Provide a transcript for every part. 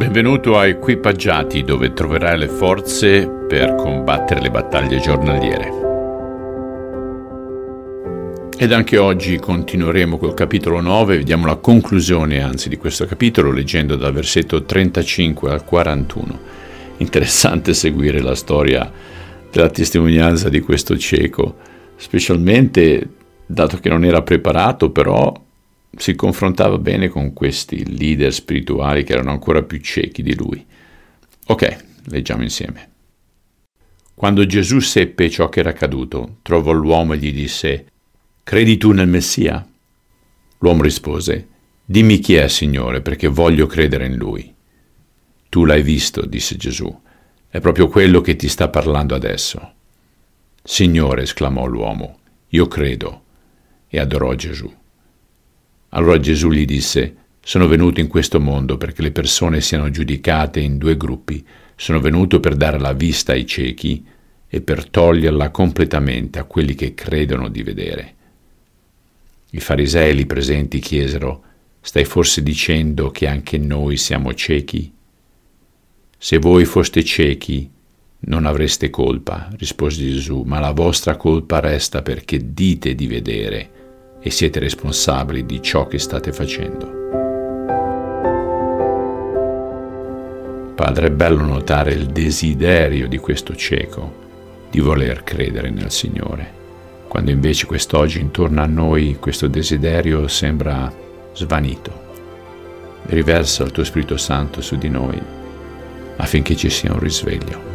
Benvenuto a Equipaggiati dove troverai le forze per combattere le battaglie giornaliere. Ed anche oggi continueremo col capitolo 9, vediamo la conclusione anzi di questo capitolo leggendo dal versetto 35 al 41. Interessante seguire la storia della testimonianza di questo cieco, specialmente dato che non era preparato però si confrontava bene con questi leader spirituali che erano ancora più ciechi di lui. Ok, leggiamo insieme. Quando Gesù seppe ciò che era accaduto, trovò l'uomo e gli disse, Credi tu nel Messia? L'uomo rispose, Dimmi chi è, Signore, perché voglio credere in lui. Tu l'hai visto, disse Gesù, è proprio quello che ti sta parlando adesso. Signore, esclamò l'uomo, io credo, e adorò Gesù. Allora Gesù gli disse, sono venuto in questo mondo perché le persone siano giudicate in due gruppi. Sono venuto per dare la vista ai ciechi e per toglierla completamente a quelli che credono di vedere. I farisei lì presenti chiesero, stai forse dicendo che anche noi siamo ciechi? Se voi foste ciechi, non avreste colpa, rispose Gesù, ma la vostra colpa resta perché dite di vedere e siete responsabili di ciò che state facendo. Padre, è bello notare il desiderio di questo cieco di voler credere nel Signore, quando invece quest'oggi intorno a noi questo desiderio sembra svanito. Riversa il tuo Spirito Santo su di noi affinché ci sia un risveglio.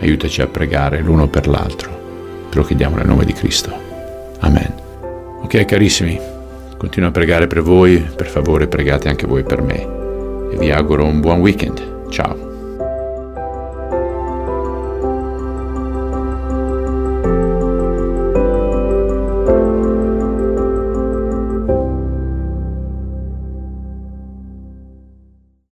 Aiutaci a pregare l'uno per l'altro. Te lo chiediamo nel nome di Cristo. Ok carissimi, continuo a pregare per voi, per favore pregate anche voi per me e vi auguro un buon weekend. Ciao.